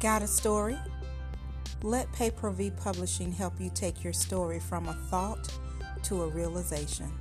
Got a story? Let Paper V Publishing help you take your story from a thought to a realization.